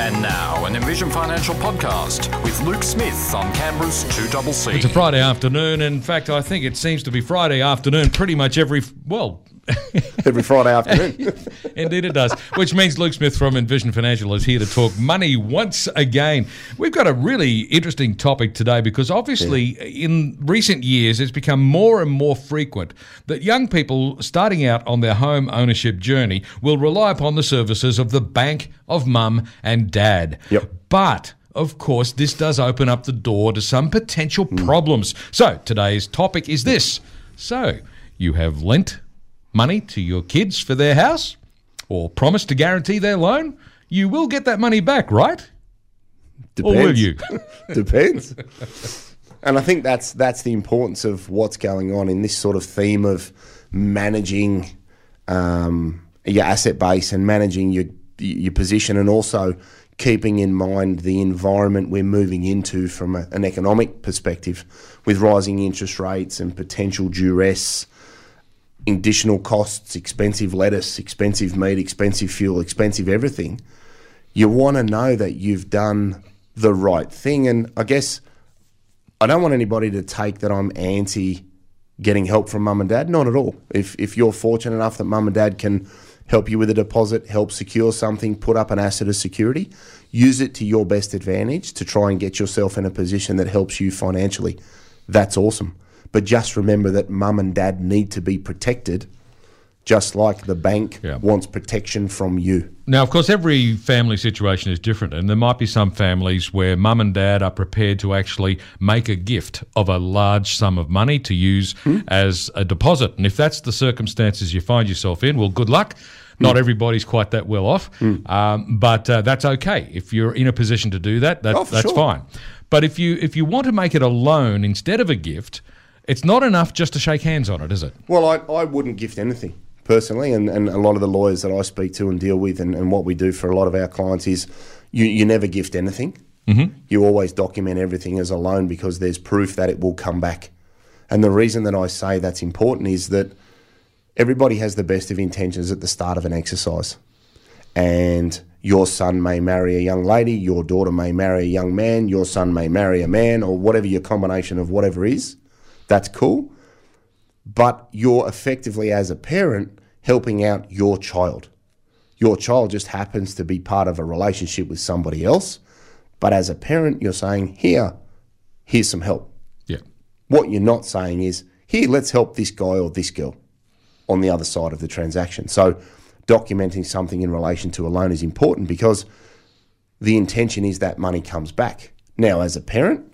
And now, an Envision Financial podcast with Luke Smith on Canberra's 2CC. It's a Friday afternoon. In fact, I think it seems to be Friday afternoon pretty much every, well, every Friday afternoon. Indeed, it does. Which means Luke Smith from Envision Financial is here to talk money once again. We've got a really interesting topic today because obviously, yeah. in recent years, it's become more and more frequent that young people starting out on their home ownership journey will rely upon the services of the bank of mum and dad. Yep. But of course, this does open up the door to some potential mm. problems. So, today's topic is this. So, you have lent money to your kids for their house or promise to guarantee their loan, you will get that money back, right? Depends. Or will you? Depends. and I think that's that's the importance of what's going on in this sort of theme of managing um, your asset base and managing your your position, and also keeping in mind the environment we're moving into from a, an economic perspective, with rising interest rates and potential duress additional costs, expensive lettuce, expensive meat, expensive fuel, expensive everything, you want to know that you've done the right thing. And I guess I don't want anybody to take that I'm anti getting help from mum and dad. Not at all. If if you're fortunate enough that mum and dad can help you with a deposit, help secure something, put up an asset of security, use it to your best advantage to try and get yourself in a position that helps you financially. That's awesome. But just remember that mum and dad need to be protected, just like the bank yeah. wants protection from you. Now, of course, every family situation is different, and there might be some families where mum and dad are prepared to actually make a gift of a large sum of money to use hmm? as a deposit. And if that's the circumstances you find yourself in, well, good luck. Not hmm. everybody's quite that well off, mm. um, but uh, that's okay. If you're in a position to do that, that oh, that's sure. fine. But if you if you want to make it a loan instead of a gift, it's not enough just to shake hands on it, is it? Well, I, I wouldn't gift anything personally, and, and a lot of the lawyers that I speak to and deal with, and, and what we do for a lot of our clients is you, you never gift anything. Mm-hmm. You always document everything as a loan because there's proof that it will come back. And the reason that I say that's important is that everybody has the best of intentions at the start of an exercise. And your son may marry a young lady, your daughter may marry a young man, your son may marry a man, or whatever your combination of whatever is. That's cool. But you're effectively, as a parent, helping out your child. Your child just happens to be part of a relationship with somebody else. But as a parent, you're saying, here, here's some help. Yeah. What you're not saying is, here, let's help this guy or this girl on the other side of the transaction. So documenting something in relation to a loan is important because the intention is that money comes back. Now, as a parent,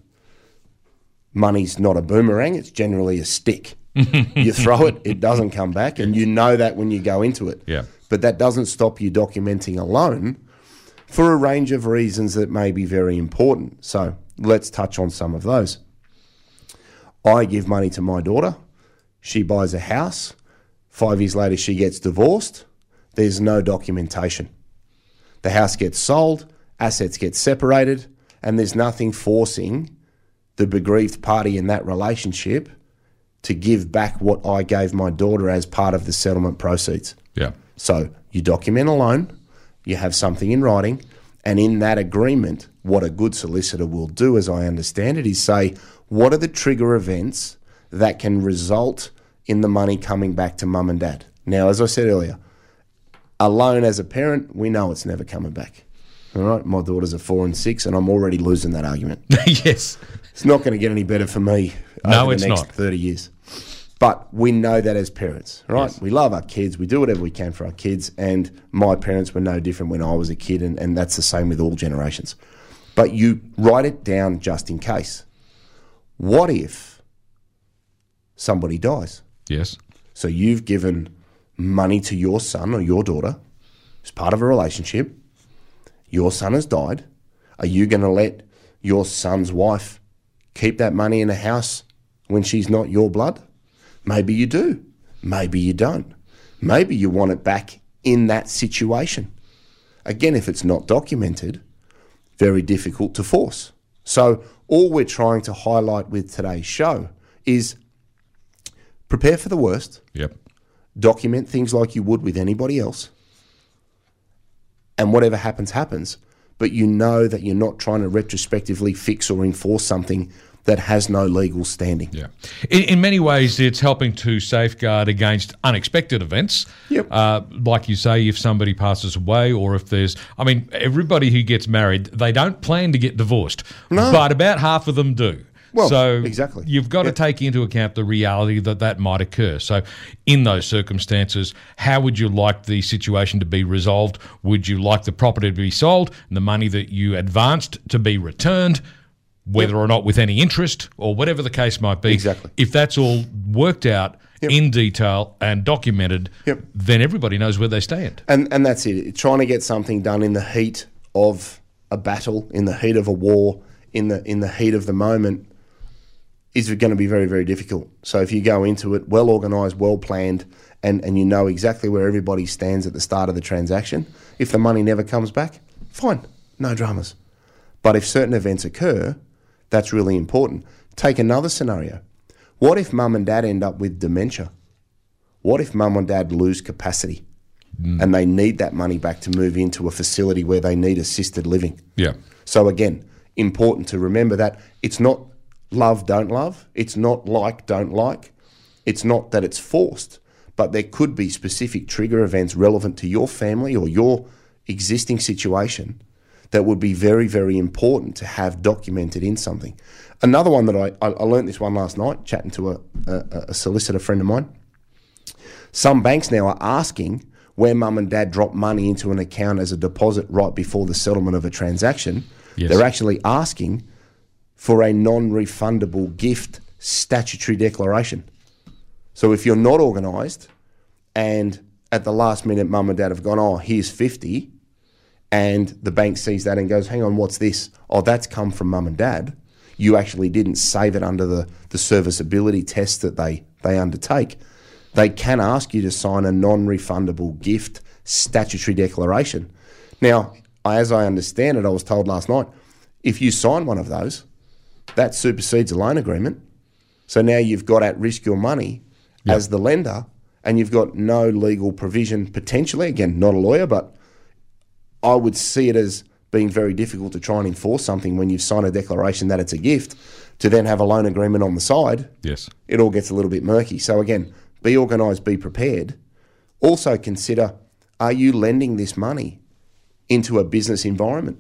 money's not a boomerang, it's generally a stick. you throw it, it doesn't come back, and you know that when you go into it. Yeah. But that doesn't stop you documenting a loan for a range of reasons that may be very important. So let's touch on some of those. I give money to my daughter. She buys a house. Five years later, she gets divorced. There's no documentation. The house gets sold, assets get separated, and there's nothing forcing the bereaved party in that relationship to give back what I gave my daughter as part of the settlement proceeds. Yeah. So you document a loan, you have something in writing, and in that agreement, what a good solicitor will do, as I understand it, is say, what are the trigger events that can result in the money coming back to mum and dad? Now, as I said earlier, a loan as a parent, we know it's never coming back. All right, my daughters are four and six, and I'm already losing that argument. yes, it's not going to get any better for me no, over the next not. 30 years. But we know that as parents, right? Yes. We love our kids. We do whatever we can for our kids. And my parents were no different when I was a kid. And, and that's the same with all generations. But you write it down just in case. What if somebody dies? Yes. So you've given money to your son or your daughter as part of a relationship. Your son has died. Are you going to let your son's wife keep that money in a house when she's not your blood? Maybe you do. Maybe you don't. Maybe you want it back in that situation. Again, if it's not documented, very difficult to force. So, all we're trying to highlight with today's show is prepare for the worst. Yep. Document things like you would with anybody else. And whatever happens, happens. But you know that you're not trying to retrospectively fix or enforce something that has no legal standing. Yeah. In, in many ways, it's helping to safeguard against unexpected events. Yep. Uh, like you say, if somebody passes away or if there's, I mean, everybody who gets married, they don't plan to get divorced, No. but about half of them do. Well, so exactly. you've got Yep. to take into account the reality that that might occur. So, in those circumstances, how would you like the situation to be resolved? Would you like the property to be sold and the money that you advanced to be returned? whether or not with any interest or whatever the case might be. Exactly. If that's all worked out in detail and documented, Yep. then everybody knows where they stand. And and that's it. Trying to get something done in the heat of a battle, in the heat of a war, in the in the heat of the moment is going to be very very difficult. So if you go into it well organised, well planned, and and you know exactly where everybody stands at the start of the transaction, if the money never comes back, fine, no dramas. But if certain events occur, that's really important. Take another scenario. What if mum and dad end up with dementia? What if mum and dad lose capacity mm. and they need that money back to move into a facility where they need assisted living? Yeah. So again, important to remember that it's not love, don't love. It's not like, don't like. It's not that it's forced, but there could be specific trigger events relevant to your family or your existing situation that would be very, very important to have documented in something. Another one that I, I, I learned this one last night, chatting to a, a, a solicitor friend of mine. Some banks now are asking where mum and dad drop money into an account as a deposit right before the settlement of a transaction. Yes. They're actually asking for a non refundable gift statutory declaration. So if you're not organised and at the last minute mum and dad have gone, oh, here's 50, and the bank sees that and goes, hang on, what's this? Oh, that's come from mum and dad. You actually didn't save it under the, the serviceability test that they, they undertake. They can ask you to sign a non refundable gift statutory declaration. Now, as I understand it, I was told last night, if you sign one of those, that supersedes a loan agreement. So now you've got at risk your money as the lender, and you've got no legal provision potentially. Again, not a lawyer, but I would see it as being very difficult to try and enforce something when you've signed a declaration that it's a gift to then have a loan agreement on the side. Yes. It all gets a little bit murky. So, again, be organised, be prepared. Also, consider are you lending this money into a business environment?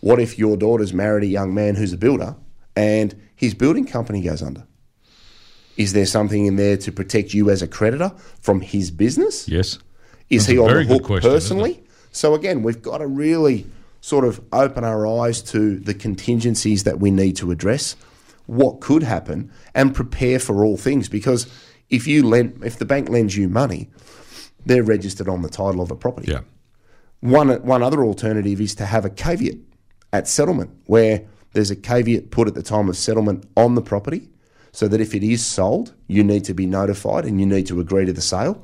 What if your daughter's married a young man who's a builder and his building company goes under? Is there something in there to protect you as a creditor from his business? Yes. Is That's he on the hook question, personally? So again, we've got to really sort of open our eyes to the contingencies that we need to address, what could happen, and prepare for all things. Because if you lend, if the bank lends you money, they're registered on the title of a property. Yeah. One one other alternative is to have a caveat at settlement, where there's a caveat put at the time of settlement on the property, so that if it is sold, you need to be notified and you need to agree to the sale,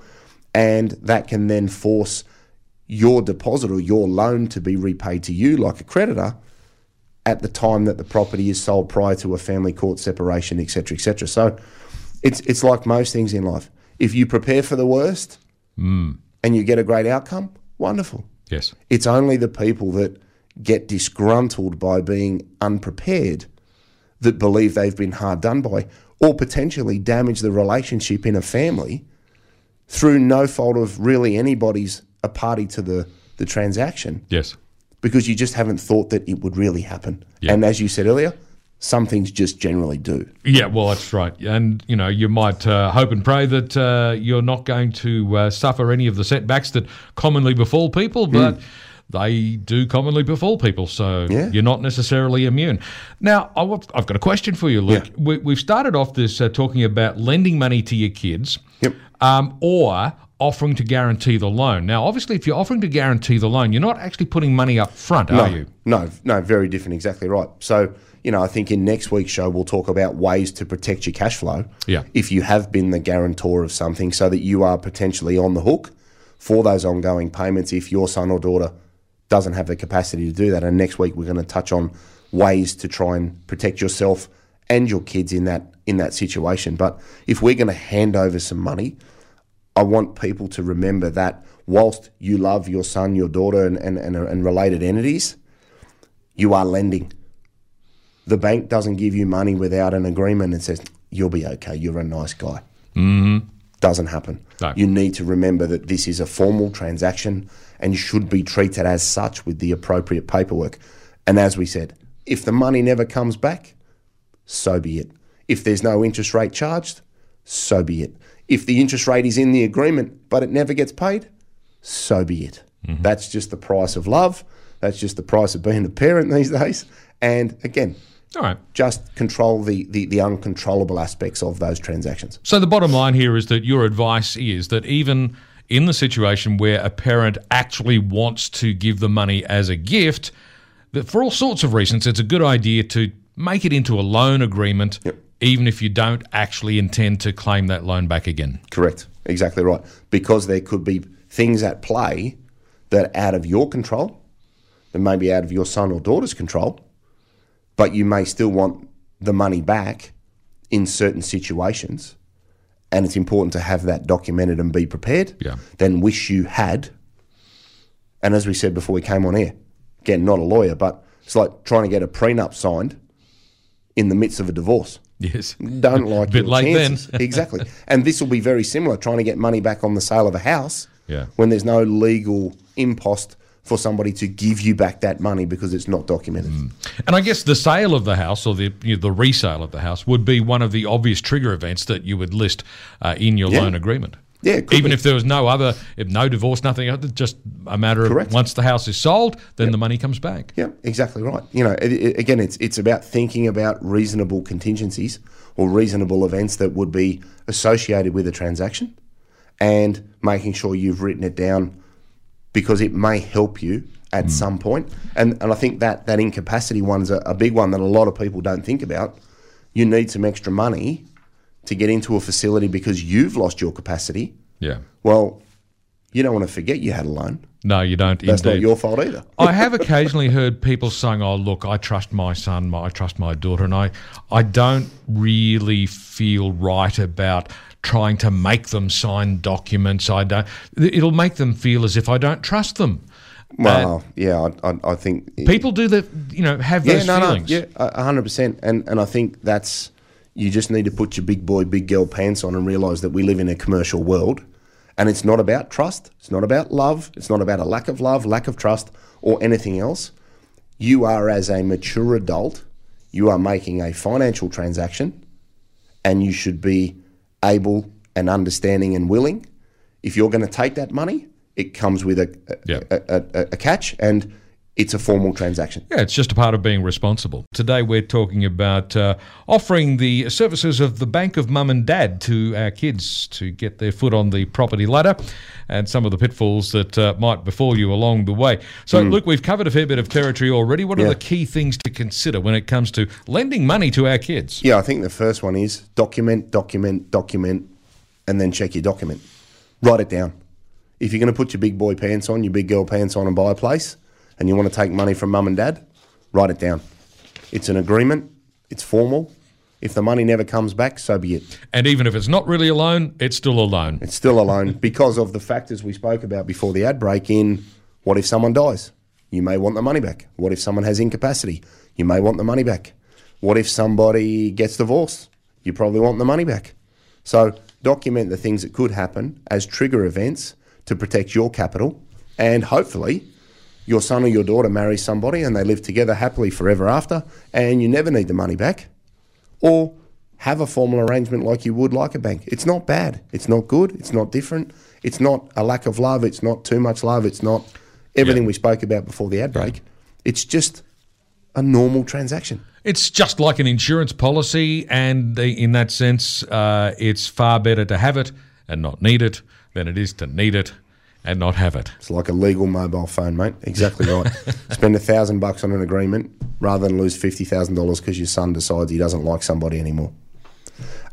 and that can then force your deposit or your loan to be repaid to you like a creditor at the time that the property is sold prior to a family court separation, etc., etc. So it's it's like most things in life. If you prepare for the worst hmm. and you get a great outcome, wonderful. Yes. It's only the people that get disgruntled by being unprepared that believe they've been hard done by or potentially damage the relationship in a family through no fault of really anybody's a party to the, the transaction Yes. because you just haven't thought that it would really happen. Yeah. And as you said earlier, some things just generally do. Yeah, well, that's right. And, you know, you might uh, hope and pray that uh, you're not going to uh, suffer any of the setbacks that commonly befall people, but they do commonly befall people. So Yeah. you're not necessarily immune. Now, I I've got a question for you, Luke. Yeah. We, we've started off this uh, talking about lending money to your kids Yep. um, or offering to guarantee the loan. Now, obviously, if you're offering to guarantee the loan, you're not actually putting money up front, No, are you? no, no, very different. Exactly right. So, you know, I think in next week's show we'll talk about ways to protect your cash flow. Yeah. If you have been the guarantor of something, so that you are potentially on the hook for those ongoing payments if your son or daughter doesn't have the capacity to do that. And next week we're going to touch on ways to try and protect yourself and your kids in that in that situation. But if we're going to hand over some money, I want people to remember that whilst you love your son, your daughter, and, and, and, and related entities, you are lending. The bank doesn't give you money without an agreement and says, you'll be okay, you're a nice guy. Mm-hmm. Doesn't happen. No. You need to remember that this is a formal transaction and should be treated as such with the appropriate paperwork. And as we said, if the money never comes back, so be it. If there's no interest rate charged, so be it. If the interest rate is in the agreement but it never gets paid, so be it. Mm-hmm. That's just the price of love. That's just the price of being a parent these days. And again, All right. just control the, the, the uncontrollable aspects of those transactions. So the bottom line here is that your advice is that even in the situation where a parent actually wants to give the money as a gift, that for all sorts of reasons, it's a good idea to make it into a loan agreement, Yep. even if you don't actually intend to claim that loan back again. Correct. Exactly right. Because there could be things at play that are out of your control, that may be out of your son or daughter's control, but you may still want the money back in certain situations. And it's important to have that documented and be prepared. Yeah. Then wish you had. And as we said before we came on air, again, not a lawyer, but it's like trying to get a prenup signed in the midst of a divorce Yes. don't like Bit your late then. exactly. And this will be very similar, trying to get money back on the sale of a house Yeah. when there's no legal impost for somebody to give you back that money because it's not documented. And I guess the sale of the house or the you know, the resale of the house would be one of the obvious trigger events that you would list uh, in your Yeah. loan agreement. Yeah, even be. if there was no other, if no divorce, nothing, just a matter of once the house is sold, then the money comes back. Yeah, exactly right. You know, it, it- again, it's it's about thinking about reasonable contingencies or reasonable events that would be associated with a transaction, and making sure you've written it down because it may help you at hmm. some point. And and I think that that incapacity one's a, a big one that a lot of people don't think about. You need some extra money to get into a facility because you've lost your capacity. Yeah. Well, you don't want to forget you had a loan. No, you don't. That's not your fault either. I have occasionally heard people saying, "Oh, look, I trust my son, my, I trust my daughter," and I, I don't really feel right about trying to make them sign documents. I don't. It'll make them feel as if I don't trust them. Uh, well, yeah, I, I, I think People do that, you know, have yeah, those no, feelings. no, yeah, hundred percent. And and I think that's you just need to put your big boy, big girl pants on and realize that we live in a commercial world, and it's not about trust. It's not about love. It's not about a lack of love, lack of trust, or anything else. You are as a mature adult, you are making a financial transaction, and you should be able and understanding and willing. If you're going to take that money, it comes with a a, a, a catch, and it's a formal transaction. Yeah, it's just a part of being responsible. Today we're talking about uh, offering the services of the bank of mum and dad to our kids to get their foot on the property ladder and some of the pitfalls that uh, might befall you along the way. So, Luke, we've covered a fair bit of territory already. What are. Yeah. the key things to consider when it comes to lending money to our kids? Yeah, I think the first one is document, document, document, and then check your document. Write it down. If you're going to put your big boy pants on, your big girl pants on, and buy a place, and you want to take money from mum and dad, write it down. It's an agreement. It's formal. If the money never comes back, so be it. And even if it's not really a loan, it's still a loan. It's still a loan because of the factors we spoke about before the ad break. In what if someone dies? You may want the money back. What if someone has incapacity? You may want the money back. What if somebody gets divorced? You probably want the money back. So document the things that could happen as trigger events to protect your capital, and hopefully your son or your daughter marries somebody and they live together happily forever after, and you never need the money back or have a formal arrangement like you would like a bank. It's not bad. It's not good. It's not different. It's not a lack of love. It's not too much love. It's not everything Yeah. we spoke about before the ad break. It's just a normal transaction. It's just like an insurance policy, and in that sense, uh, it's far better to have it and not need it than it is to need it and not have it. It's like a legal mobile phone, mate. Exactly right. Spend a thousand bucks on an agreement rather than lose fifty thousand dollars because your son decides he doesn't like somebody anymore.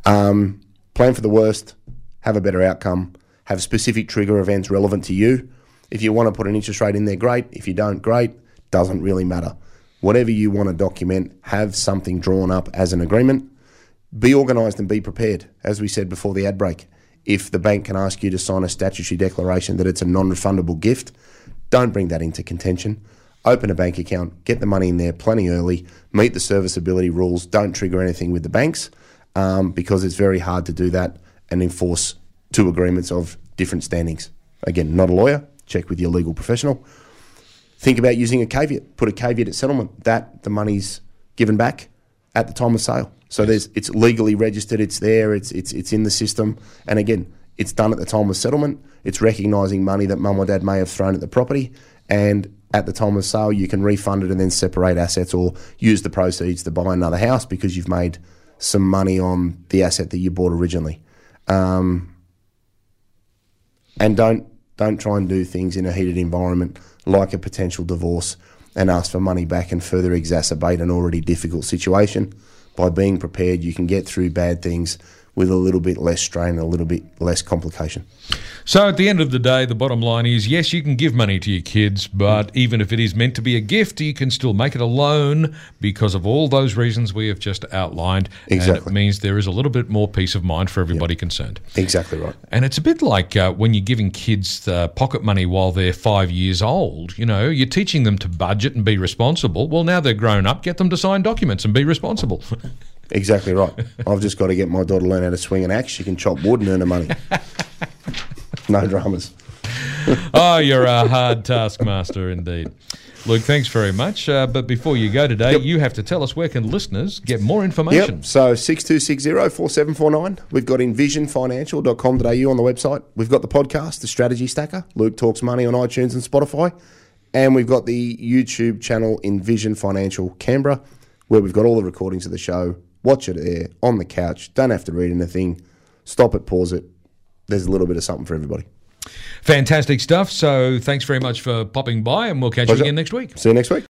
Um, plan for the worst, have a better outcome, have specific trigger events relevant to you. If you want to put an interest rate in there, great. If you don't, great. Doesn't really matter. Whatever you want to document, have something drawn up as an agreement. Be organised and be prepared. As we said before the ad break, if the bank can ask you to sign a statutory declaration that it's a non refundable gift, don't bring that into contention. open a bank account, get the money in there plenty early, meet the serviceability rules, don't trigger anything with the banks um, because it's very hard to do that and enforce two agreements of different standings. Again, not a lawyer, check with your legal professional. Think about using a caveat. Put a caveat at settlement that the money's given back at the time of sale. So there's it's legally registered, it's there, it's it's it's in the system, and again, it's done at the time of settlement. It's recognising money that mum or dad may have thrown at the property, and at the time of sale, you can refund it and then separate assets or use the proceeds to buy another house because you've made some money on the asset that you bought originally. Um, and don't don't try and do things in a heated environment like a potential divorce and ask for money back and further exacerbate an already difficult situation. By being prepared, you can get through bad things with a little bit less strain and a little bit less complication. So at the end of the day, the bottom line is yes, you can give money to your kids, but even if it is meant to be a gift, you can still make it a loan because of all those reasons we have just outlined. Exactly. And it means there is a little bit more peace of mind for everybody concerned. Exactly right. And it's a bit like uh, when you're giving kids uh, pocket money while they're five years old. You know, you're teaching them to budget and be responsible. Well, now they're grown up, get them to sign documents and be responsible. Exactly right. I've just got to get my daughter to learn how to swing an axe. She can chop wood and earn her money. no dramas. oh, you're a hard taskmaster indeed. Luke, thanks very much. Uh, but before you go today, Yep. you have to tell us where can listeners get more information? Yep. So 6260-4749. We've got envisionfinancial.com.au on the website. We've got the podcast, The Strategy Stacker. Luke Talks Money on iTunes and Spotify. And we've got the YouTube channel Envision Financial Canberra, where we've got all the recordings of the show. Watch it there on the couch. Don't have to read anything. Stop it, pause it. There's a little bit of something for everybody. Fantastic stuff. So thanks very much for popping by, and we'll catch Pleasure. you again next week. See you next week.